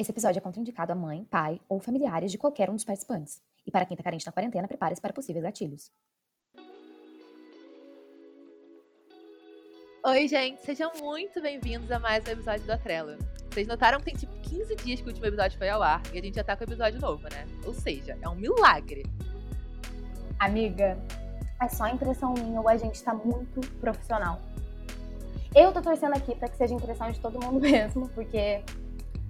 Esse episódio é contraindicado a mãe, pai ou familiares de qualquer um dos participantes. E para quem tá carente na quarentena, prepare-se para possíveis gatilhos. Oi, gente, sejam muito bem-vindos a mais um episódio do Atrela. Vocês notaram que tem tipo 15 dias que o último episódio foi ao ar e a gente já tá com o episódio novo, né? Ou seja, é um milagre. Amiga, é só impressão minha ou a gente tá muito profissional. Eu tô torcendo aqui pra que seja impressão de todo mundo mesmo, porque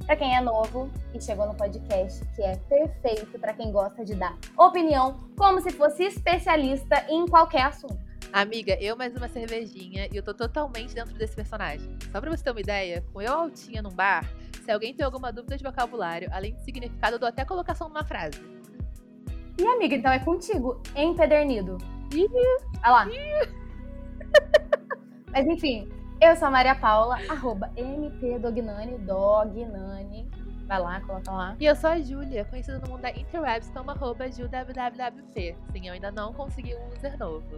para quem é novo e chegou no podcast, que é perfeito para quem gosta de dar opinião como se fosse especialista em qualquer assunto. Amiga, eu mais uma cervejinha e eu tô totalmente dentro desse personagem. Só pra você ter uma ideia, com eu altinha num bar, se alguém tem alguma dúvida de vocabulário, além de significado, eu dou até colocação numa frase. E amiga, então é contigo, empedernido. Ih, Olha lá. Mas enfim, eu sou a Maria Paula, arroba mpdognani, dognani. Vai lá, coloca lá. E eu sou a Júlia, conhecida no mundo da interwebs como arroba JuWWWP. Sim, eu ainda não consegui um user novo.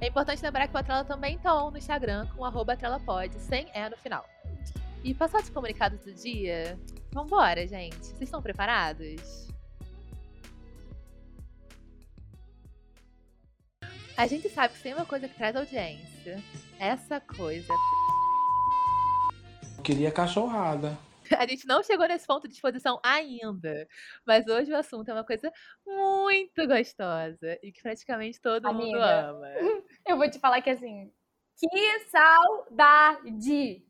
É importante lembrar que o Atrela também tá on no Instagram com arroba AtrelaPod, sem E no final. E passar os comunicados do dia? Vambora, gente. Vocês estão preparados? A gente sabe que tem uma coisa que traz audiência. Essa coisa. Queria cachorrada. A gente não chegou nesse ponto de exposição ainda, mas hoje o assunto é uma coisa muito gostosa e que praticamente todo mundo Amiga. ama. Eu vou te falar que assim, que saudade!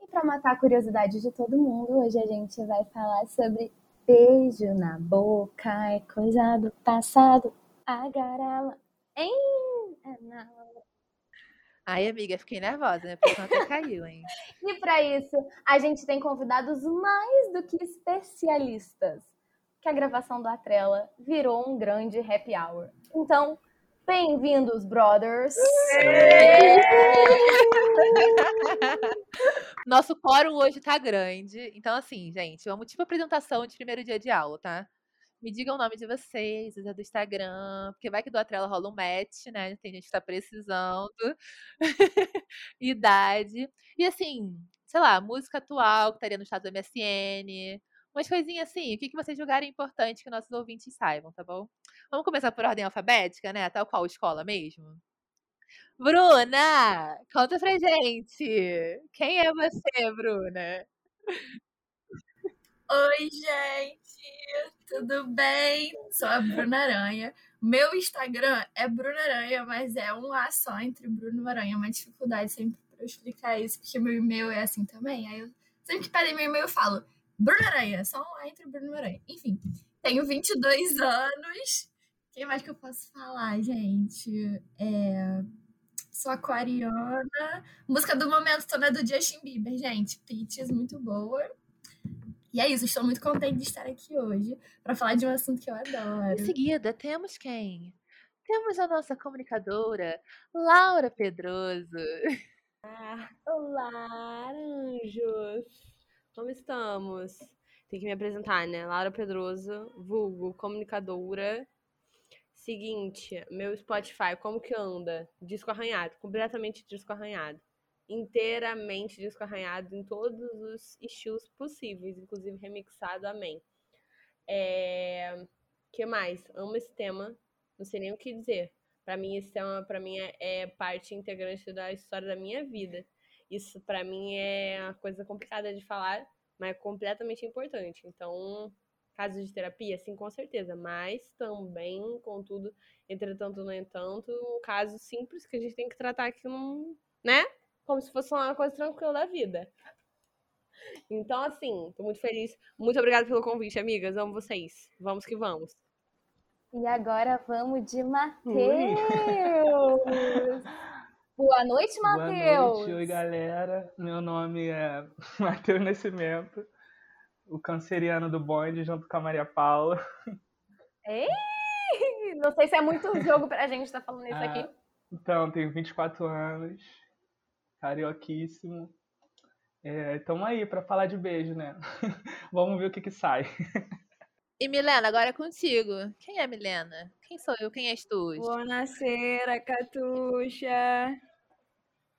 E pra matar a curiosidade de todo mundo, hoje a gente vai falar sobre beijo na boca, é coisa do passado, agora hein? É não. Ai, amiga, fiquei nervosa, né? Porque até caiu, hein? E para isso, a gente tem convidados mais do que especialistas, que a gravação do Atrela virou um grande happy hour. Então, bem-vindos, brothers! Nosso quórum hoje tá grande. Então, assim, gente, vamos tipo apresentação de primeiro dia de aula, tá? Me digam o nome de vocês, usa do Instagram, porque vai que do Atrela rola um match, né? Tem gente que tá precisando. Idade. E assim, sei lá, música atual que estaria no estado do MSN. Umas coisinhas assim, o que, que vocês julgarem importante que nossos ouvintes saibam, tá bom? Vamos começar por ordem alfabética, né? Tal qual escola mesmo? Bruna, conta pra gente. Quem é você, Bruna? Oi, gente, tudo bem? Sou a Bruna Aranha. Meu Instagram é Bruna Aranha, mas é um A só entre Bruno Aranha. É uma dificuldade sempre para eu explicar isso, porque meu e-mail é assim também. Aí eu sempre que pedem meu e-mail eu falo Bruna Aranha, só um A entre Bruno Aranha. Enfim, tenho 22 anos. Quem mais que eu posso falar, gente? É... Sou aquariana. Música do momento toda é do Justin Bieber, gente. Peaches, muito boa. E é isso, estou muito contente de estar aqui hoje para falar de um assunto que eu adoro. Em seguida, temos quem? Temos a nossa comunicadora, Laura Pedroso. Olá, anjos! Como estamos? Tem que me apresentar, né? Laura Pedroso, vulgo, comunicadora. Seguinte, meu Spotify, como que anda? Disco arranhado, completamente disco arranhado. Inteiramente disco arranhado em todos os estilos possíveis, inclusive remixado, amém. É... que mais? Amo esse tema, não sei nem o que dizer. Pra mim, esse tema, pra mim, é, é parte integrante da história da minha vida. Isso, pra mim, é uma coisa complicada de falar, mas é completamente importante. Então, caso de terapia, sim, com certeza. Mas também, contudo, entretanto, no entanto, um caso simples que a gente tem que tratar aqui num, né? Como se fosse uma coisa tranquila da vida. Então, assim, tô muito feliz. Muito obrigada pelo convite, amigas. Amo vocês. Vamos que vamos. E agora vamos de Matheus! Boa noite, Boa Matheus! noite, oi galera. Meu nome é Matheus Nascimento, o canceriano do bonde, junto com a Maria Paula. Ei! Não sei se é muito jogo pra gente estar falando isso Ah, aqui. Então, tenho 24 anos, carioquíssimo. É, tamo aí pra falar de beijo, né? Vamos ver o que que sai. E Milena, agora é contigo. Quem é Milena? Quem sou eu? Quem és tu? Buonasera, Catuxa!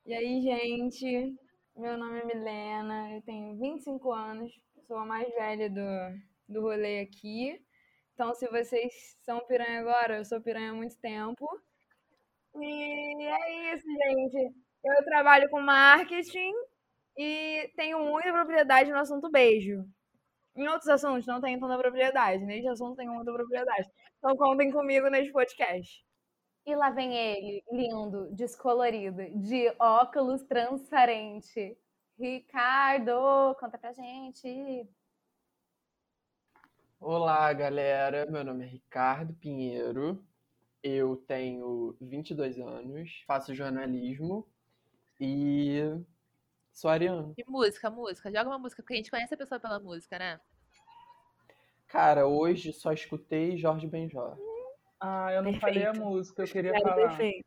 E aí, gente? Meu nome é Milena, eu tenho 25 anos, sou a mais velha do, do rolê aqui. Então, se vocês são piranha agora, eu sou piranha há muito tempo. E é isso, gente. Eu trabalho com marketing e tenho muita propriedade no assunto beijo. Em outros assuntos não tenho tanta propriedade. Neste assunto tenho muita propriedade. Então contem comigo neste podcast. E lá vem ele, lindo, descolorido, de óculos transparente. Ricardo, conta pra gente. Olá, galera. Meu nome é Ricardo Pinheiro. Eu tenho 22 anos, faço jornalismo e sou ariano. E música, música. Joga uma música, porque a gente conhece a pessoa pela música, né? Cara, hoje só escutei Jorge Benjor. Ah, eu não falei a Perfeito. música, eu queria Quero falar. perfeito.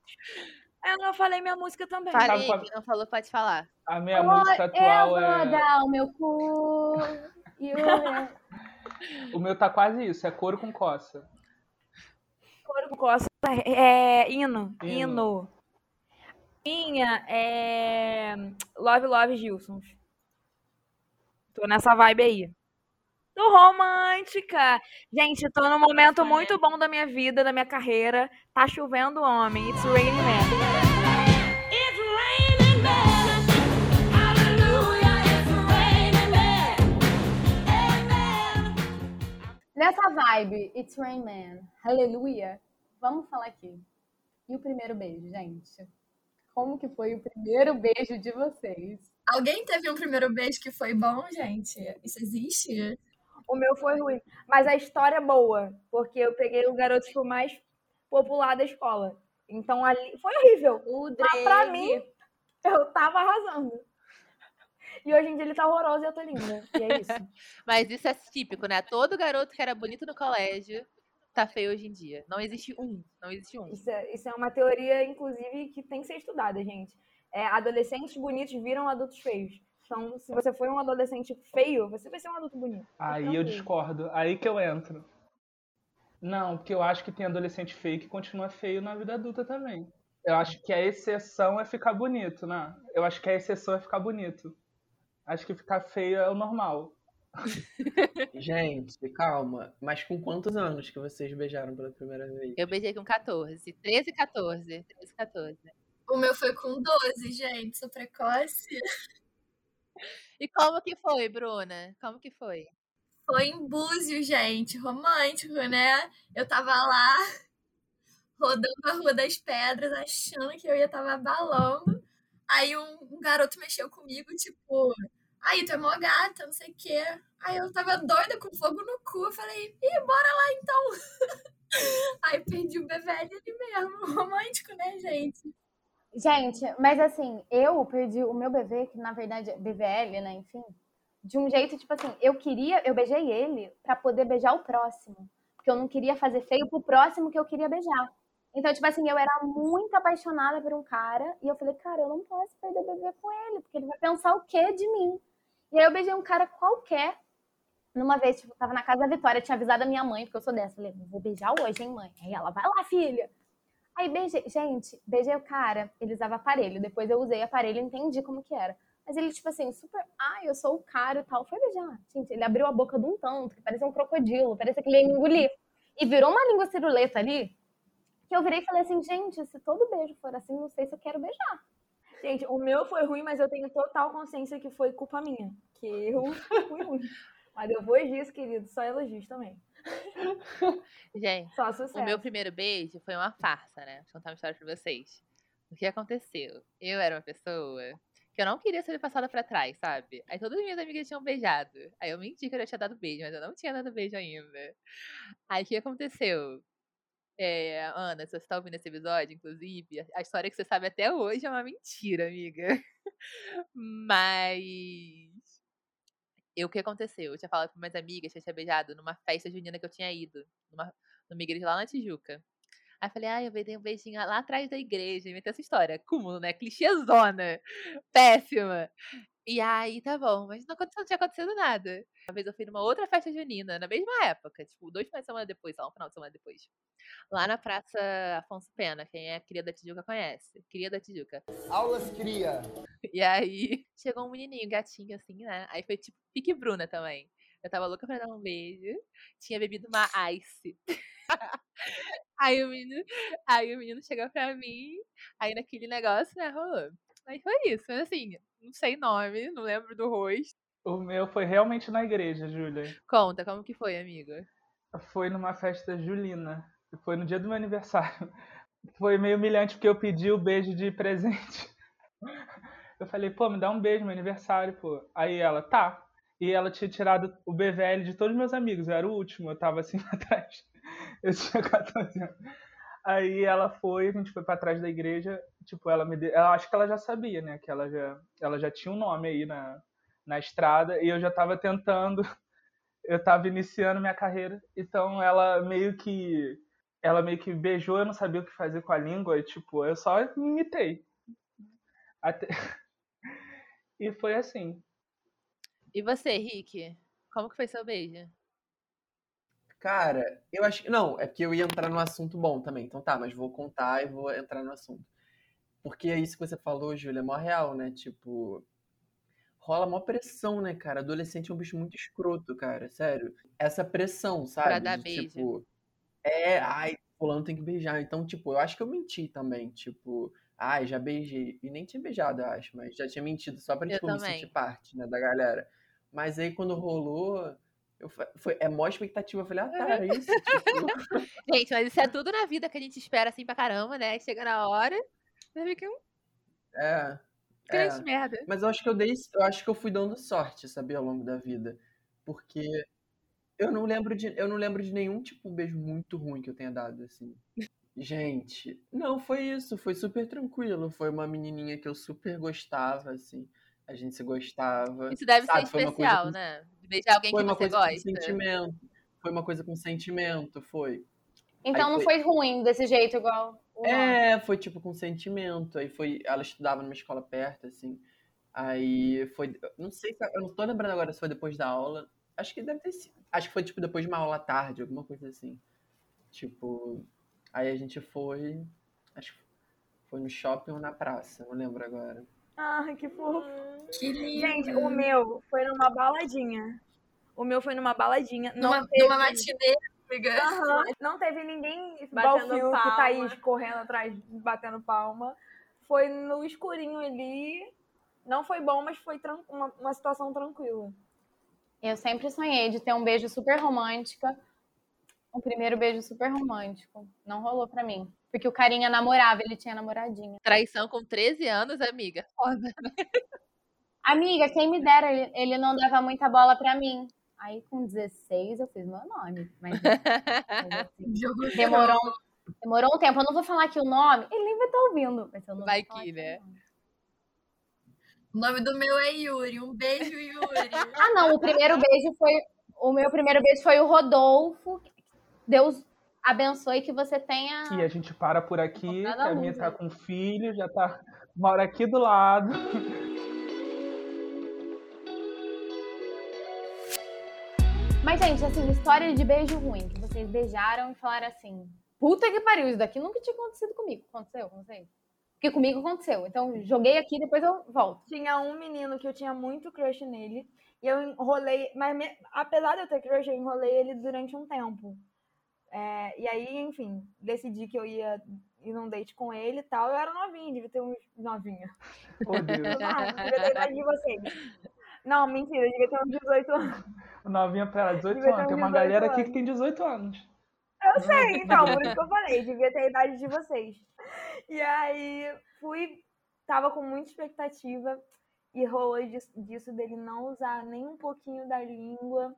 Eu não falei minha música também. Falei, quem não falou pode falar. A minha Oh, música eu atual vou é. dar o meu cu. E o meu... O meu tá quase isso, é couro com coça. Coro com Costa é hino. Hino. Hino. Minha é Love Love Gilson. Tô nessa vibe aí. Tô romântica. Gente, tô num momento muito bom da minha vida, da minha carreira. Tá chovendo homem. It's raining man. Nessa vibe, It's Rain Man, aleluia. Vamos falar aqui. E o primeiro beijo, gente? Como que foi o primeiro beijo de vocês? Alguém teve um primeiro beijo que foi bom, gente? Isso existe? O meu foi ruim. Mas a história é boa. Porque eu peguei o garoto tipo, mais popular da escola. Então ali. Foi horrível. O Mas pra mim, eu tava arrasando. E hoje em dia ele tá horroroso e eu tô linda. E é isso. Mas isso é típico, né? Todo garoto que era bonito no colégio tá feio hoje em dia. Não existe um. Não existe um. Isso é, isso é uma teoria, inclusive, que tem que ser estudada, gente. É, adolescentes bonitos viram adultos feios. Então, se você for um adolescente feio, você vai ser um adulto bonito. Aí eu discordo, aí que eu entro. Não, porque eu acho que tem adolescente feio que continua feio na vida adulta também. Eu acho que a exceção é ficar bonito, né? Eu acho que a exceção é ficar bonito. Acho que ficar feio é o normal. Gente, calma. Mas com quantos anos que vocês beijaram pela primeira vez? Eu beijei com 14. 13, 14. 13, 14. O meu foi com 12, gente. Sou precoce. E como que foi, Bruna? Como que foi? Foi em Búzios, gente. Romântico, né? Eu tava lá rodando a Rua das Pedras, achando que eu ia tava abalando. Aí um, um garoto mexeu comigo, tipo, aí tu é mó gata, não sei o quê. Aí eu tava doida com fogo no cu. Falei, ih, bora lá então. Aí perdi o BVL ali mesmo. Romântico, né, gente? Gente, mas assim, eu perdi o meu bebê, que na verdade é BVL, né? Enfim, de um jeito, tipo assim, eu queria, eu beijei ele pra poder beijar o próximo. Porque eu não queria fazer feio pro próximo que eu queria beijar. Então, tipo assim, eu era muito apaixonada por um cara e eu falei, cara, eu não posso perder o bebê com ele, porque ele vai pensar o quê de mim? E aí eu beijei um cara qualquer. Numa vez, tipo, tava na casa da Vitória, tinha avisado a minha mãe, porque eu sou dessa. Falei, vou beijar hoje, hein, mãe? Aí ela, vai lá, filha. Aí beijei, gente, beijei o cara, ele usava aparelho. Depois eu usei aparelho e entendi como que era. Mas ele, tipo assim, super, ai, eu sou o cara e tal. Foi beijar. Gente, ele abriu a boca de um tanto, que parecia um crocodilo, parecia que ele ia engolir. E virou uma língua ciruleta ali, que eu virei e falei assim, gente, se todo beijo for assim, não sei se eu quero beijar. Gente, o meu foi ruim, mas eu tenho total consciência que foi culpa minha. Que eu fui ruim. Mas depois disso, querido, só elogios também. Gente, Só sucesso. o meu primeiro beijo foi uma farsa, né? Vou contar uma história pra vocês. O que aconteceu? Eu era uma pessoa que eu não queria ser passada pra trás, sabe? Aí todas as minhas amigas tinham beijado. Aí eu menti que eu já tinha dado beijo, mas eu não tinha dado beijo ainda. Aí o que aconteceu? É, Ana, se você tá ouvindo esse episódio, inclusive, a- história que você sabe até hoje é uma mentira, amiga. Mas. Eu, o que aconteceu? Eu tinha falado para minhas amigas que eu tinha beijado numa festa junina que eu tinha ido, numa, numa igreja lá na Tijuca. Aí falei, ah, eu dei um beijinho lá atrás da igreja. Inventei essa história. Cúmulo, né? Clichêzona. Péssima. E aí, tá bom. Mas não, aconteceu, não tinha acontecido nada. Uma vez eu fui numa outra festa junina, na mesma época. Tipo, dois finais de semana depois, só um final de semana depois. Lá na Praça Afonso Pena. Quem é cria da Tijuca conhece. Cria da Tijuca. Aulas cria. E aí, chegou um menininho, gatinho, assim, né? Aí foi tipo pique Bruna também. Eu tava louca pra dar um beijo. Tinha bebido uma ice. aí, o menino, aí o menino chegou pra mim. Aí naquele negócio, né, rolou. Aí foi isso. Mas assim, não sei nome, não lembro do rosto. O meu foi realmente na igreja, Júlia. Conta, como que foi, amiga? Foi numa festa julina. Foi no dia do meu aniversário. Foi meio humilhante porque eu pedi o beijo de presente. Eu falei, pô, me dá um beijo no meu aniversário, pô. Aí ela, tá. E ela tinha tirado o BVL de todos os meus amigos. Eu era o último, eu tava assim atrás. Eu tinha 14 anos. Aí ela foi, a gente foi para trás da igreja. Tipo, ela me deu. Eu acho que ela já sabia, né? Que ela já, ela já tinha um nome aí na, na estrada. E eu já tava tentando. Eu tava iniciando minha carreira. Então ela meio que. Ela meio que beijou, eu não sabia o que fazer com a língua. E, tipo, eu só imitei. Até... E foi assim. E você, Rick? Como que foi seu beijo? Cara, eu acho que. Não, é porque eu ia entrar no assunto bom também. Então tá, mas vou contar e vou entrar no assunto. Porque é isso que você falou, Júlia, é mó real, né? Tipo. Rola mó pressão, né, cara? Adolescente é um bicho muito escroto, cara. Sério. Essa pressão, sabe? Pra dar De, beijo. Tipo, é, ai, fulano tem que beijar. Então, tipo, eu acho que eu menti também. Tipo, ai, já beijei. E nem tinha beijado, eu acho, mas já tinha mentido só pra, Eu tipo, me também. sentir parte, né, da galera. Mas aí quando rolou, eu, foi, é mó expectativa. Eu falei, ah, tá, é isso. Tipo, Gente, mas isso é tudo na vida que a gente espera assim pra caramba, né? Chega na hora, que é um é. grande É. merda. Mas eu acho que eu dei, eu acho que eu fui dando sorte, sabia, ao longo da vida. Porque eu não lembro de, eu não lembro de nenhum tipo de beijo muito ruim que eu tenha dado assim. Gente, não foi isso, foi super tranquilo, foi uma menininha que eu super gostava assim. A gente se gostava. Isso deve sabe? ser Foi especial, com- né? De beijar alguém Foi que uma você coisa com gosta. sentimento. Foi uma coisa com sentimento, foi. Então Aí não foi ruim desse jeito, igual É, foi tipo com sentimento. Aí foi. Ela estudava numa escola perto, assim. Aí foi. Não sei se. Eu não tô lembrando agora se foi depois da aula. Acho que deve ter sido. Acho que foi tipo depois de uma aula à tarde, alguma coisa assim. Tipo. Aí a gente foi. Acho que foi no shopping ou na praça, não lembro agora. Ah, que fofo. Que lindo. Gente, o meu foi numa baladinha. O meu foi numa baladinha. Não numa, teve... numa matinê, Aham. Não teve ninguém Batendo o Fiuk, palma. Thaís correndo atrás, batendo palma. Foi no escurinho ali. Não foi bom, mas foi tran- uma, uma situação tranquila. Eu sempre sonhei de ter um beijo super romântico. Um primeiro beijo super romântico. Não rolou pra mim. Porque o carinha namorava, ele tinha namoradinha. Traição com 13 anos, amiga. Foda. Amiga, quem me dera, ele, ele não dava muita bola pra mim. Aí com 16 eu fiz meu nome. Mas, assim, demorou, um- demorou um tempo. Eu não vou falar aqui o nome, ele nem vai estar ouvindo. Mas eu não Vai que, né? O nome do meu é Yuri. Um beijo, Yuri. Ah, não, o primeiro beijo foi. O meu primeiro beijo foi o Rodolfo. Deus abençoe que você tenha. E a gente para por aqui, a a minha tá com filho, já tá. Mora aqui do lado. Mas, gente, assim, história de beijo ruim, que vocês beijaram e falaram assim: puta que pariu, isso daqui nunca tinha acontecido comigo. Aconteceu com vocês? Porque comigo aconteceu. Então, joguei aqui, depois eu volto. Tinha um menino que eu tinha muito crush nele. E eu enrolei. Mas me- apesar de eu ter crush, eu enrolei ele durante um tempo. É, e aí, enfim, decidi que eu ia ir num date com ele e tal. Eu era novinha, devia ter uns. Novinha. Oh, Deus. Não, devia ter idade de vocês. Não, mentira, devia ter uns 18 anos. Novinha pra ela, 18 Devia ter anos. Tem uma 18 galera aqui que anos. tem 18 anos. Eu sei, então, por isso que eu falei, devia ter a idade de vocês. E aí fui, tava com muita expectativa e rolou disso, disso dele não usar nem um pouquinho da língua.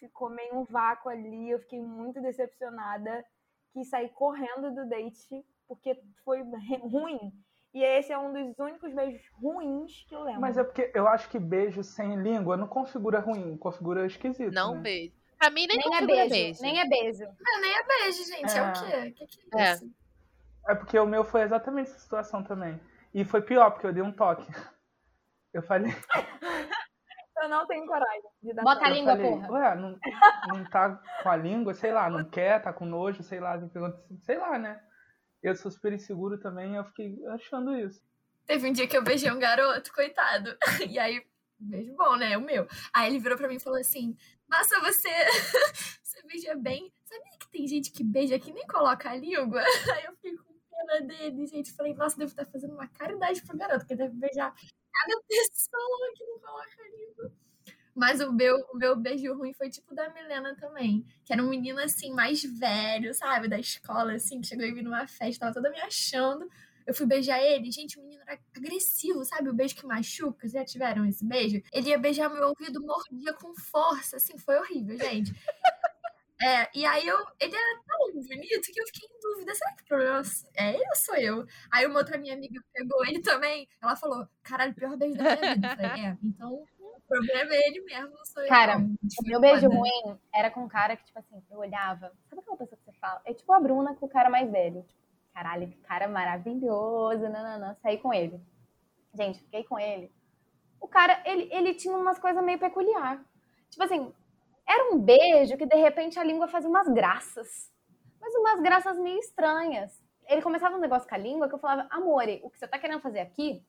Ficou meio um vácuo ali, eu fiquei muito decepcionada. Quis sair correndo do date, porque foi ruim. E esse é um dos únicos beijos ruins que eu lembro. Mas é porque eu acho que beijo sem língua não configura ruim, configura esquisito. Não né? beijo. Pra mim, nem, Nem é configura beijo, nem é beijo. Não, nem é beijo, gente. É, o É. quê? O que, que é, É. isso? É porque o meu foi exatamente essa situação também. E foi pior, porque eu dei um toque. Eu falei, Eu não tenho coragem de dar Bota a língua, falei, porra. ué, não, não tá com a língua, sei lá, não quer, tá com nojo, sei lá, o sei lá, né? Eu sou super inseguro também, eu fiquei achando isso. Teve um dia que eu beijei um garoto, coitado. E aí Beijo bom, né? O meu. Aí ele virou pra mim e falou assim: Nossa, você, você beija bem. Sabia que tem gente que beija que nem coloca a língua? Aí eu fiquei com pena dele, gente. Falei, nossa, devo estar fazendo uma caridade pro garoto, que deve beijar cada pessoa que não coloca a língua. Mas o meu, o meu beijo ruim foi tipo da Milena também. Que era um menino assim, mais velho, sabe? Da escola, assim, que chegou em mim numa festa, tava toda me achando. Eu fui beijar ele, gente, o menino era agressivo, sabe? O beijo que machuca. Vocês já tiveram esse beijo? Ele ia beijar meu ouvido, mordia com força, assim, foi horrível, gente. É, e aí eu, ele era tão bonito que eu fiquei em dúvida, será que o problema é ele ou sou eu? Aí uma outra minha amiga pegou ele também, ela falou, caralho, pior beijo da minha vida. Eu falei, é, então problema é ele mesmo. Cara, não. o meu beijo ruim era com um cara que, tipo assim, eu olhava. Sabe aquela pessoa que você fala? É tipo a Bruna com o cara mais velho. Tipo, caralho, que cara maravilhoso, nananã. Saí com ele. Gente, fiquei com ele. O cara, ele, ele tinha umas coisas meio peculiar. Tipo assim, era um beijo que de repente a língua fazia umas graças. Mas umas graças meio estranhas. Ele começava um negócio com a língua que eu falava, amore, o que você tá querendo fazer aqui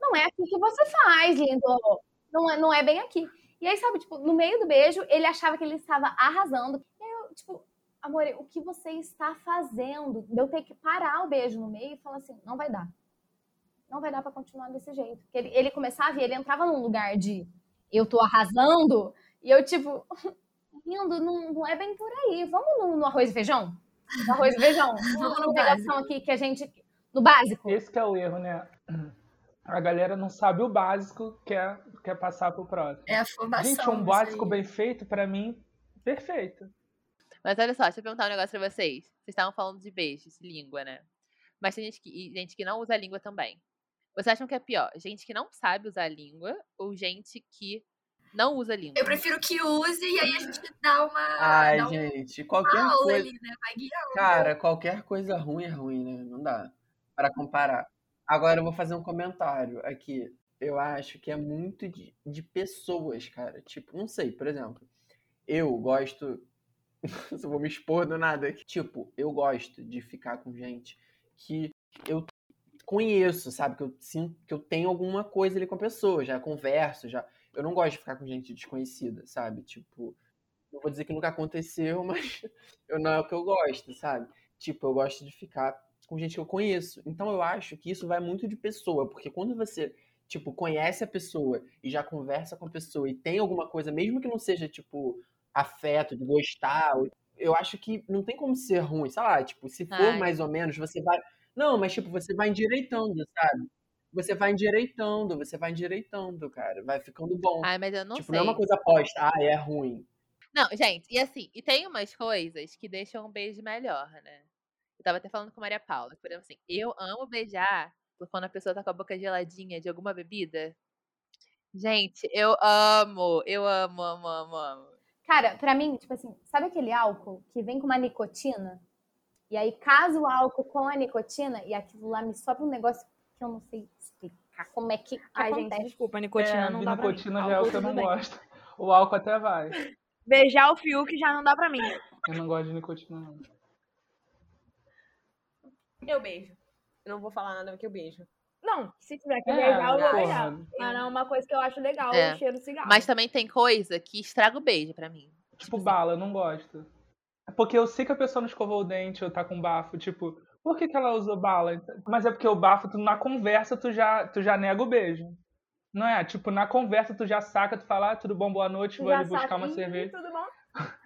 não é aqui que você faz, lindo. Não é, não é bem aqui. E aí, sabe, tipo, no meio do beijo, ele achava que ele estava arrasando. E aí eu, tipo, amor, o que você está fazendo? De eu ter que parar o beijo no meio e falar assim, não vai dar. Não vai dar para continuar desse jeito. Porque ele, ele começava e ele entrava num lugar de eu tô arrasando, e eu, tipo, rindo, não, não é bem por aí. Vamos no, no arroz e feijão? No arroz e feijão. Vamos no no pegação aqui que a gente. No básico. Esse que é o erro, né? A galera não sabe o básico, quer, quer passar pro próximo. É a afobação. Gente, um básico bem feito, pra mim, perfeito. Mas olha só, deixa eu perguntar um negócio pra vocês. Vocês estavam falando de beijos, língua, né? Mas tem gente que, gente que não usa a língua também. Vocês acham que é pior? Gente que não sabe usar a língua ou gente que não usa a língua? Eu prefiro que use e aí a gente dá uma. Ai, dá um gente, qualquer coisa. ali, né? Cara, qualquer coisa ruim é ruim, né? Não dá para comparar. Agora eu vou fazer um comentário aqui. Eu acho que é muito de, de pessoas, cara. Tipo, não sei, por exemplo, eu gosto. Eu vou me expor do nada. Tipo, eu gosto de ficar com gente que eu conheço, sabe? Que eu sinto que eu tenho alguma coisa ali com a pessoa, já converso, já. Eu não gosto de ficar com gente desconhecida, sabe? Tipo, não vou dizer que nunca aconteceu, mas eu não é o que eu gosto, sabe? Tipo, eu gosto de ficar com gente que eu conheço. Então eu acho que isso vai muito de pessoa, porque quando você, tipo, conhece a pessoa e já conversa com a pessoa e tem alguma coisa, mesmo que não seja, tipo, afeto, de gostar, eu acho que não tem como ser ruim, sei lá, tipo, se for Ai. mais ou menos, você vai. Não, mas tipo, você vai endireitando, sabe? Você vai endireitando, você vai endireitando, cara. Vai ficando bom. Ai, mas eu não tipo, sei. não é uma coisa posta, ah, é ruim. Não, gente, e assim, e tem umas coisas que deixam um beijo melhor, né? Eu tava até falando com a Maria Paula, por exemplo, assim, eu amo beijar quando a pessoa tá com a boca geladinha de alguma bebida. Gente, eu amo, eu amo, amo, amo, amo. Cara, pra mim, tipo assim, sabe aquele álcool que vem com uma nicotina? E aí casa o álcool com a nicotina e aquilo lá me sobe um negócio que eu não sei explicar como é que, que Ai, gente, acontece. desculpa, a nicotina é, não dá pra mim. nicotina já é o Álcool, que eu não gosto. O álcool até vai. Beijar o Fiuk já não dá pra mim. Eu não gosto de nicotina, não. Eu beijo. Eu não vou falar nada porque eu beijo. Não, se tiver que É, beijar, eu vou beijar. Mas não é uma coisa que eu acho legal, É. o cheiro do cigarro. Mas também tem coisa que estraga o beijo pra mim. Tipo, bala, eu não gosto. É Porque eu sei que a pessoa não escovou o dente ou tá com bafo. Tipo, por que, que ela usou bala? Mas é porque o bafo, tu, na conversa, tu já, tu já nega o beijo. Não é? Tipo, na conversa, tu já saca, tu fala, ah, tudo bom, boa noite, Tu vou já ali buscar uma "Ih, cerveja. Tudo bom?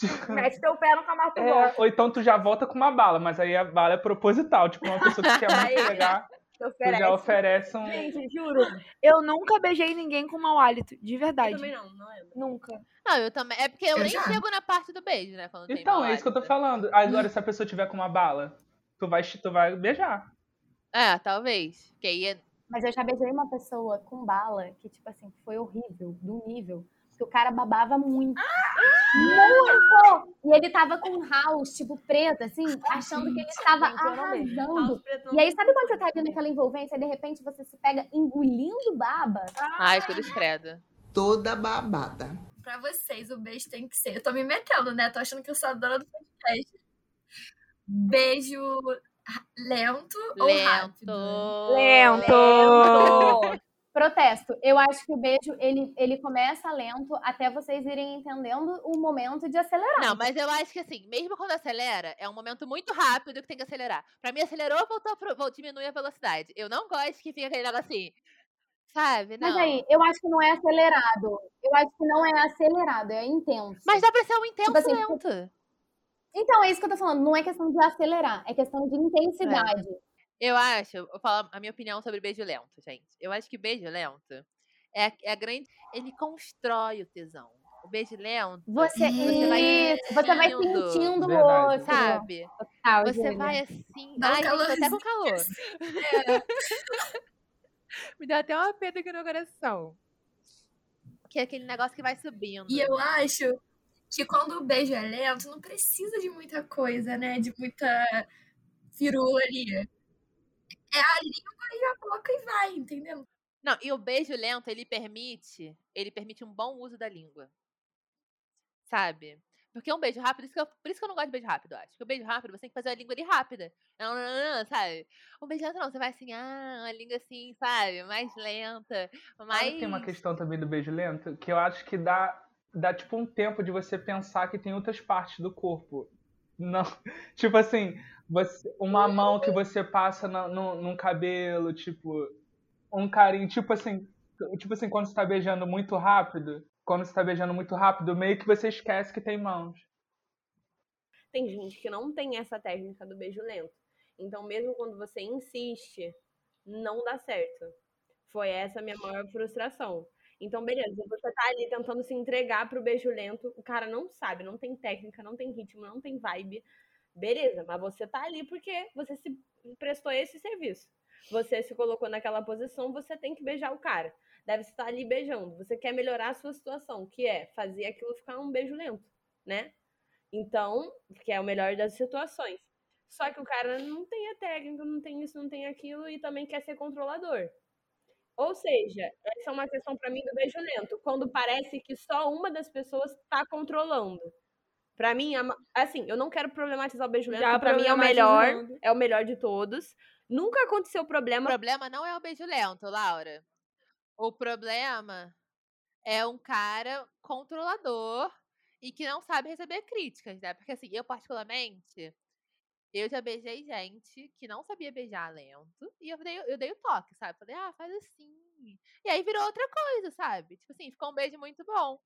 Tipo, Mete teu pé no camarão tu é, ou então tu já volta com uma bala, mas aí a bala é proposital. Tipo, uma pessoa que quer muito pegar, Tu tu oferece. já oferece um. Gente, juro, eu nunca beijei ninguém com mau hálito, de Eu verdade. também não, não lembro. Nunca. Não, eu também. É porque eu, Eu nem já. chego na parte do beijo, né? Então, é isso que eu tô hálito. falando. Agora, se a pessoa tiver com uma bala, tu vai, tu vai beijar. É, talvez. Que aí é. Mas eu já beijei uma pessoa com bala que, tipo assim, foi horrível, do nível. Que o cara babava muito. Muito! E ele tava com house, tipo, preto, assim, achando que ele estava arrasando. E aí, sabe quando você tá ali naquela envolvência e de repente você se pega engolindo baba? Ai, cruz credo. toda babada. Pra vocês, o beijo tem que ser. Eu tô me metendo, né? Tô achando que eu sou a dona do podcast. Beijo ra- lento, ou rápido? Lento. Lento! Protesto. Eu acho que o beijo, ele, ele começa lento até vocês irem entendendo o momento de acelerar. Não, mas eu acho que assim, mesmo quando acelera, é um momento muito rápido que tem que acelerar. Pra mim, acelerou, voltou, pro- vou diminuir a velocidade. Eu não gosto que fique aquele negócio assim, sabe? Não. Mas aí, eu acho que não é acelerado. Eu acho que não é acelerado, é intenso. Mas dá pra ser um intenso assim, lento. Então, é isso que eu tô falando. Não é questão de acelerar, é questão de intensidade. Eu acho, eu vou falar a minha opinião sobre beijo lento, gente. Eu acho que beijo lento é, a- é a grande. Ele constrói o tesão. O beijo lento. Você, Você vai isso, você vai sentindo. o outro. Sabe? Total, Você vai assim. Dá Ai, até com calor. Me deu até uma pedra aqui no coração. Que é aquele negócio que vai subindo. E eu acho que quando o beijo é lento, não precisa de muita coisa, né? De muita firula ali. É a língua e a boca e vai, entendeu? Não, e o beijo lento, ele permite, ele permite um bom uso da língua. Sabe? Porque um beijo rápido, isso eu- por isso que eu não gosto de beijo rápido, acho. Porque o beijo rápido, você tem que fazer a língua ali rápida. Não, não, não, não, sabe? Um beijo lento não, você vai assim, ah, uma língua assim, sabe? Mais lenta, mais... que tem uma questão também do beijo lento, que eu acho que dá, dá tipo um tempo de você pensar que tem outras partes do corpo. Não, tipo assim, você, uma mão que você passa no, num cabelo, tipo, um carinho, tipo assim, tipo assim, quando você tá beijando muito rápido, quando você tá beijando muito rápido, meio que você esquece que tem mãos. Tem gente que não tem essa técnica do beijo lento. Então, mesmo quando você insiste, não dá certo. Foi essa a minha maior frustração. Então, beleza, você tá ali tentando se entregar pro beijo lento, o cara não sabe, não tem técnica, não tem ritmo, não tem vibe. Beleza, mas você tá ali porque você se prestou esse serviço. Você se colocou naquela posição, você tem que beijar o cara. Deve estar ali beijando. Você quer melhorar a sua situação, que é fazer aquilo ficar um beijo lento, né? Então, que é o melhor das situações. Só que o cara não tem a técnica, não tem isso, não tem aquilo e também quer ser controlador. Ou seja, essa é uma questão pra mim do beijo lento, quando parece que só uma das pessoas tá controlando. Pra mim, assim, eu não quero problematizar o beijo lento, pra mim é o melhor, é o melhor de todos. Nunca aconteceu O problema problema não é o beijo lento, Laura. O problema é um cara controlador e que não sabe receber críticas, né? Porque assim, eu particularmente, eu já beijei gente que não sabia beijar lento e eu dei, eu dei o toque, sabe? Falei, ah, faz assim. E aí virou outra coisa, sabe? Tipo assim, ficou um beijo muito bom.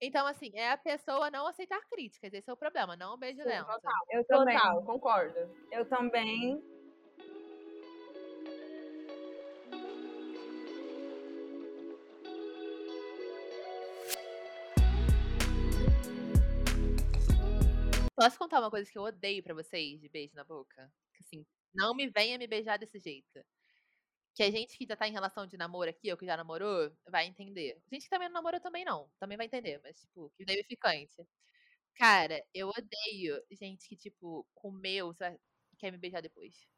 Então, assim, é a pessoa não aceitar críticas. Esse é o problema, não o beijo Sim, lento. total. Eu também. Total, concordo. Eu também. Posso contar uma coisa que eu odeio pra vocês de beijo na boca? Assim, não me venha me beijar desse jeito. Que a gente que já tá em relação de namoro aqui, ou que já namorou, vai entender. Gente que também não namorou também não, também vai entender, mas, tipo, que teve ficante. Cara, eu odeio gente que, tipo, comeu e quer me beijar depois.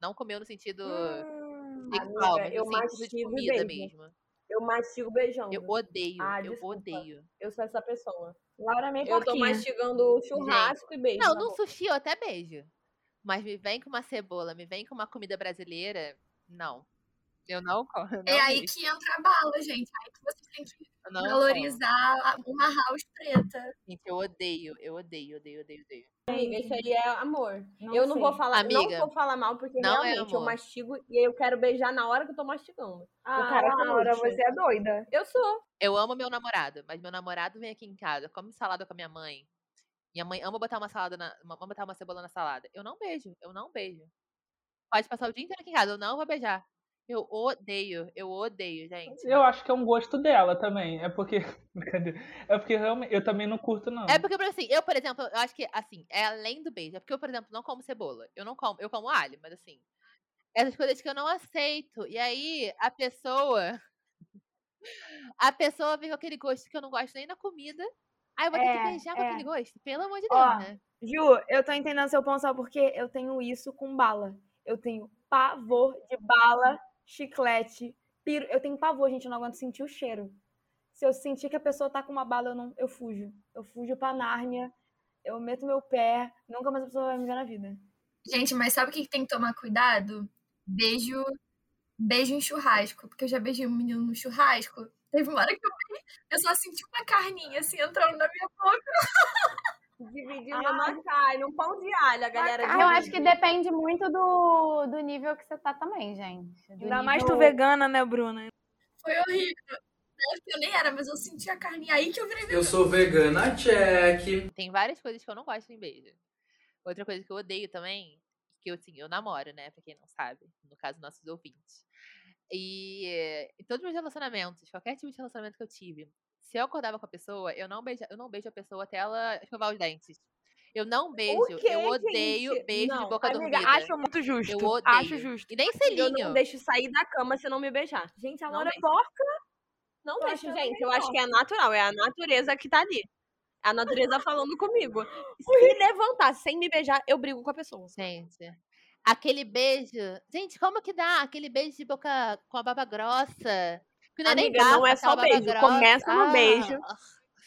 Não comeu no sentido Hum, sexual, amiga, mas eu no sentido de comida mesmo. Eu mastigo beijando. Eu odeio, Ah, eu desculpa. odeio. Eu sou essa pessoa. Laura é meio Eu tô porquinha. mastigando churrasco e beijo. Não, na no boca. sushi eu até beijo. Mas me vem com uma cebola, me vem com uma comida brasileira, não. Eu não como. eu É não aí beijo, que entra a bala, gente. Aí que você tem que eu não como. valorizar uma house preta. Gente, eu odeio, eu odeio, odeio, odeio, odeio. Amiga, Isso aí é amor. Não eu não sei. vou falar, Amiga, não vou falar mal porque não é realmente eu amor. mastigo e eu quero beijar na hora que eu tô mastigando. Ah, cara Laura, curte. você é doida. Eu sou. Eu amo meu namorado, mas meu namorado vem aqui em casa, come salada com a minha mãe. Minha mãe ama botar uma salada na, ama botar uma cebola na salada. Eu não beijo, eu não beijo. Pode passar o dia inteiro aqui em casa, eu não vou beijar. Eu odeio, eu odeio, gente. Eu acho que é um gosto dela também. É porque. Brincadeira. É porque realmente eu também não curto, não. É porque, por assim, eu, por exemplo, eu acho que, assim, é além do beijo. É porque eu, por exemplo, não como cebola. Eu não como, eu como alho, mas assim. Essas coisas que eu não aceito. E aí, a pessoa. A pessoa vem com aquele gosto que eu não gosto nem na comida. Aí eu vou ter É, que beijar com é. aquele gosto. Pelo amor de Deus, Ó, né? Ju, eu tô entendendo seu ponto, sabe por quê? Eu tenho isso com bala. Eu tenho pavor de bala, chiclete, piro. Eu tenho pavor, gente, eu não aguento sentir o cheiro. Se eu sentir que a pessoa tá com uma bala, eu, não, eu fujo. Eu fujo pra Nárnia, eu meto meu pé, nunca mais a pessoa vai me ver na vida. Gente, mas sabe o que tem que tomar cuidado? Beijo beijo em churrasco, porque eu já beijei um menino no churrasco. Teve uma hora que eu, eu só senti uma carninha assim entrando na minha boca. Dividindo uma carne, um pão de alho, a galera Eu acho que depende muito do, do nível que você tá também, gente. Do Ainda mais tu nível- vegana, né, Bruna? Foi horrível. Eu nem era, mas eu senti a carninha aí que eu virei Eu sou vegana, check. Tem várias coisas que eu não gosto em beijo. Outra coisa que eu odeio também, que eu, assim, eu namoro, né? Pra quem não sabe. No caso, nossos ouvintes. E em todos os meus relacionamentos, qualquer tipo de relacionamento que eu tive, se eu acordava com a pessoa, eu não beijo, eu não beijo a pessoa até ela escovar os dentes. Eu não beijo, quê, eu odeio gente? beijo Não, de boca Amiga, dormida. acho muito justo. Eu odeio. Acho justo. E nem Eu selinho. não deixo sair da cama se não me beijar. Gente, a Não Laura é porca. Não achando gente. Eu acho que é natural. É a natureza que tá ali. É a natureza falando comigo. Se levantar sem me beijar, eu brigo com a pessoa. Gente, aquele beijo. Gente, como que dá? Aquele beijo de boca com a baba grossa. Que não é nem Amiga, não bafo, é aquela só beijo. grossa. Começa no beijo. Ah,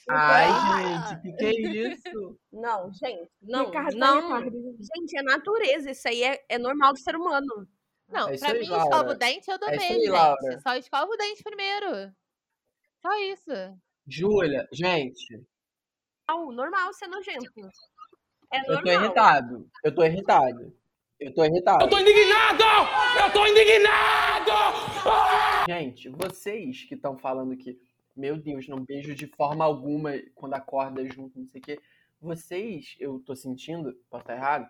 Ai, Ah. gente, que que é isso? Não, gente. Não, Ricardo, não. Ricardo. Gente, é natureza. Isso aí é, é normal do ser humano. Não, É pra aí, mim, Laura. escova o dente, eu dou É beijo, Laura. gente. Só escova o dente primeiro. Só isso. Júlia, gente, Não, normal ser nojento. É eu tô normal. irritado. Eu tô irritado. Eu tô irritado. Eu tô indignado! Eu tô indignado! Gente, vocês que estão falando que, meu Deus, não beijo de forma alguma quando acorda junto, não sei o quê. Vocês, eu tô sentindo, posso estar errado,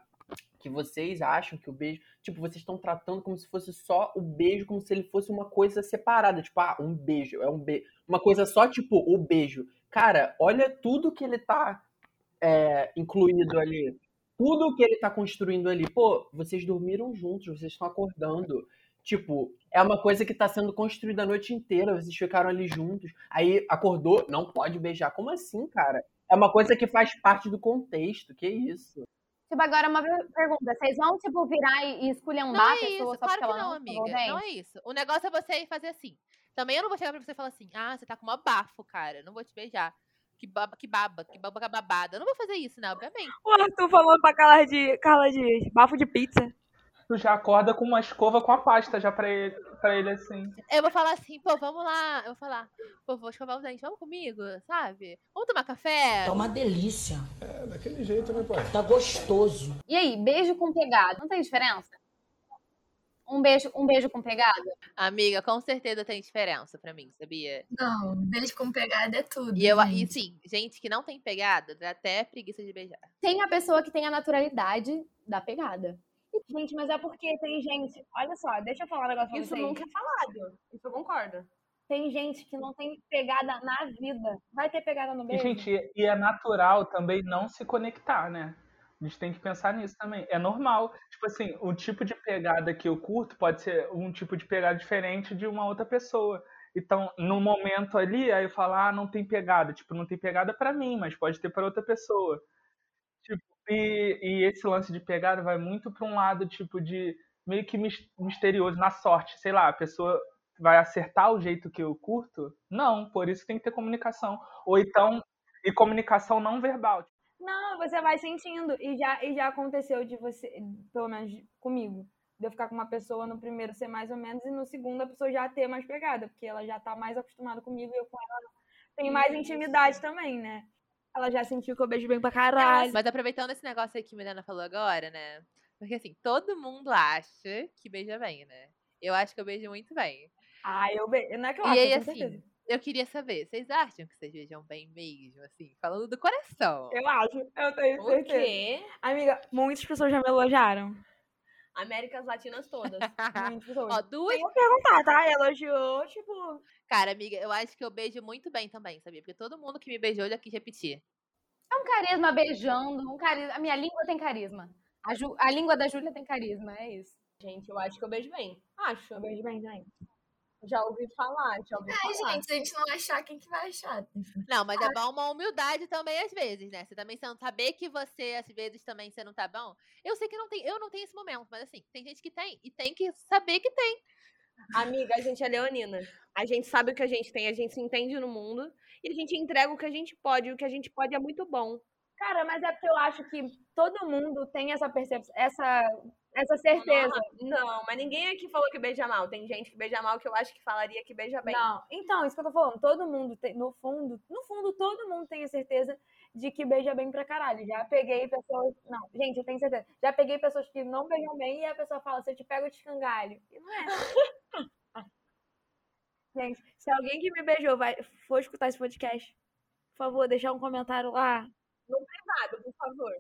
que vocês acham que o beijo. Tipo, vocês estão tratando como se fosse só o beijo, como se ele fosse uma coisa separada. Tipo, ah, um beijo, é um beijo. Uma coisa só, tipo, o beijo. Cara, olha tudo que ele tá é, incluído ali. Tudo que ele tá construindo ali. Pô, vocês dormiram juntos, vocês estão acordando. Tipo, é uma coisa que tá sendo construída a noite inteira, vocês ficaram ali juntos. Aí acordou, não pode beijar. Como assim, cara? É uma coisa que faz parte do contexto. Que isso? Tipo, agora uma per- pergunta. Vocês vão, tipo, virar e, e esculhambar Não a é pessoa isso, só claro porque que ela não, não amiga. Não é isso. O negócio é você ir fazer assim. Também eu não vou chegar pra você e falar assim, ah, você tá com uma bafo, cara. Não vou te beijar. Que baba, que baba, que baba babada. Eu não vou fazer isso, né? Obviamente. O Arthur falando pra Carla de, Carla de bafo de pizza. Tu já acorda com uma escova com a pasta já pra ele, pra ele assim. Eu vou falar assim, pô, vamos lá. Eu vou falar, pô, vou escovar os dentes, vamos comigo, sabe? Vamos tomar café? Tá uma delícia. É, daquele jeito, né, pai? Tá gostoso. E aí, beijo com pegada, não tem diferença? Um beijo, um beijo com pegada? Amiga, com certeza tem diferença pra mim, sabia? Não, beijo com pegada é tudo. E eu, e gente. sim, gente que não tem pegada, dá até preguiça de beijar. Tem a pessoa que tem a naturalidade da pegada. Gente, mas é porque tem gente. Olha só, deixa eu falar um negócio pra Isso vocês. nunca é falado. Isso eu concordo. Tem gente que não tem pegada na vida. Vai ter pegada no E, beijo? gente, e é natural também não se conectar, né? A gente tem que pensar nisso também. É normal. Tipo assim, o tipo de pegada que eu curto pode ser um tipo de pegada diferente de uma outra pessoa. Então, no momento ali, aí eu falo, ah, não tem pegada. Tipo, não tem pegada pra mim, mas pode ter pra outra pessoa. Tipo, e, e esse lance de pegada vai muito pra um lado, tipo, de meio que mis- misterioso, na sorte. Sei lá, a pessoa vai acertar o jeito que eu curto? Não, por isso tem que ter comunicação. Ou então, e comunicação não verbal. Não, você vai sentindo. E já, e já aconteceu de você, pelo menos comigo, de eu ficar com uma pessoa no primeiro ser mais ou menos e no segundo a pessoa já ter mais pegada, porque ela já tá mais acostumada comigo e eu com ela tenho mais intimidade também, né? Ela já sentiu que eu beijo bem pra caralho. Mas aproveitando esse negócio aí que a Milena falou agora, né? Porque assim, todo mundo acha que beija bem, né? Eu acho que eu beijo muito bem. Ah, eu beijo. Não é que eu E acho, aí, assim, certeza. Eu queria saber, vocês acham que vocês beijam bem mesmo, assim? Falando do coração. Eu acho, eu tenho O certeza. quê? Amiga, muitas pessoas já me elogiaram. Américas Latinas todas. Muitas pessoas. Ó, duas. Eu perguntar, tá? Elogiou, tipo. Cara, amiga, eu acho que eu beijo muito bem também, sabia? Porque todo mundo que me beijou já quis repetir. É um carisma beijando, um carisma. A minha língua tem carisma. A, Ju- a língua da Júlia tem carisma, é isso. Gente, eu acho que eu beijo bem. Acho. Eu beijo bem também. Já ouvi falar, já ouvi Ai, falar. gente, se a gente não achar, quem que vai achar? Não, mas é bom uma humildade também às vezes, né? Você também saber que você, às vezes, também você não tá bom. Eu sei que não tem, eu não tenho esse momento, mas assim, tem gente que tem. E tem que saber que tem. Amiga, a gente é leonina. A gente sabe o que a gente tem, a gente se entende no mundo e a gente entrega o que a gente pode. E o que a gente pode é muito bom. Cara, mas é porque eu acho que todo mundo tem essa percepção, essa, essa certeza. Não, mas ninguém aqui falou que beija mal. Tem gente que beija mal que eu acho que falaria que beija bem. Não, então, isso que eu tô falando. Todo mundo tem, no fundo, no fundo, todo mundo tem a certeza de que beija bem pra caralho. Já peguei pessoas. Não, gente, eu tenho certeza. Já peguei pessoas que não beijam bem e a pessoa fala, se eu te pego, eu te escangalho. E não é. gente, se alguém que me beijou vai, for escutar esse podcast, por favor, deixar um comentário lá. No privado, por favor.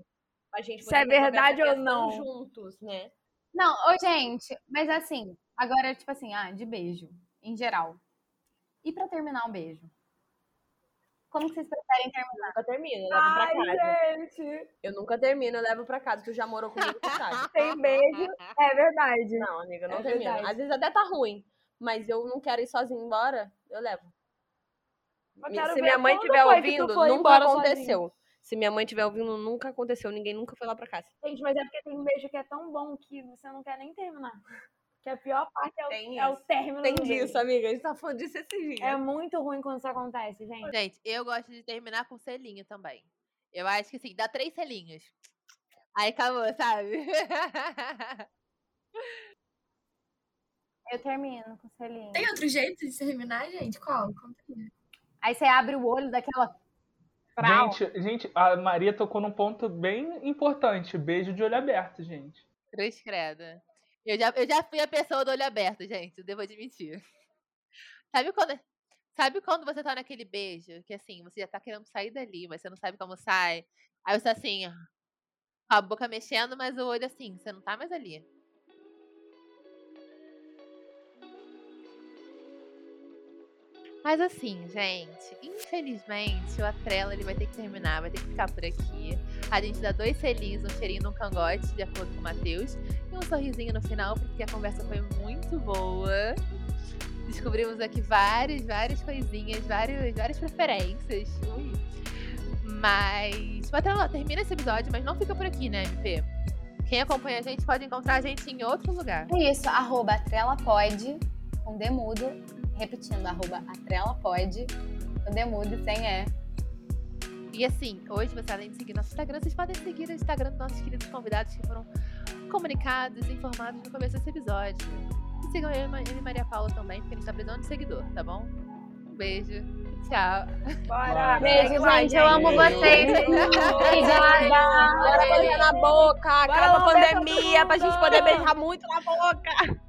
A gente Se é verdade ou não. Juntos, né? Não, ô, gente, mas assim, agora, tipo assim, ah, de beijo, em geral. E pra terminar um beijo? Como que vocês preferem terminar? Nunca termino, eu levo pra casa. Ai, gente. Eu nunca termino, eu levo pra casa. Tu já morou comigo, tu sabe. Tem beijo. É verdade. Não, amiga, eu não É termino. verdade. Às vezes até tá ruim, mas eu não quero ir sozinha embora, eu levo. Eu Se minha mãe estiver ouvindo, nunca aconteceu. Se minha mãe estiver ouvindo, nunca aconteceu. Ninguém nunca foi lá pra casa. Gente, mas é porque tem um beijo que é tão bom que você não quer nem terminar. Que a pior parte é o, Tem é o término Tem do beijo. disso, amiga. A gente tá falando disso esses dias. É muito ruim quando isso acontece, gente. Gente, eu gosto de terminar com selinho também. Eu acho que assim, dá três selinhos. Aí acabou, sabe? Eu termino com selinho. Tem outro jeito de terminar, gente? Qual? Conta aí. Aí você abre o olho daquela. Gente, gente, a Maria tocou num ponto bem importante. Beijo de olho aberto, gente. Cruz credo. Eu já, eu já fui a pessoa do olho aberto, gente. Devo admitir. Sabe quando, sabe quando você tá naquele beijo? Que assim, você já tá querendo sair dali, mas você não sabe como sai. Aí você tá assim, com a boca mexendo, mas o olho assim, você não tá mais ali. Mas assim, gente, infelizmente o Atrela ele vai ter que terminar, vai ter que ficar por aqui. A gente dá dois selinhos, um cheirinho no cangote, de acordo com o Matheus, e um sorrisinho no final, porque a conversa foi muito boa. Descobrimos aqui várias, várias coisinhas, várias, várias preferências. Ui. Mas. Atrela, termina esse episódio, mas não fica por aqui, né, MP? Quem acompanha a gente pode encontrar a gente em outro lugar. É isso, arroba atrelapod, com demudo. Repetindo, arroba atrelapod, com demudo, sem E. E assim, hoje você além de seguir nosso Instagram, vocês podem seguir o Instagram dos nossos queridos convidados que foram comunicados, informados no começo desse episódio. E sigam eu e e Maria Paula também, porque a gente tá precisando de seguidor, tá bom? Um beijo. Tchau. Bora. Beijo, lá, gente. Eu amo vocês. Obrigada. Bora beijar na boca, acaba a pandemia, pra gente poder beijar muito na boca.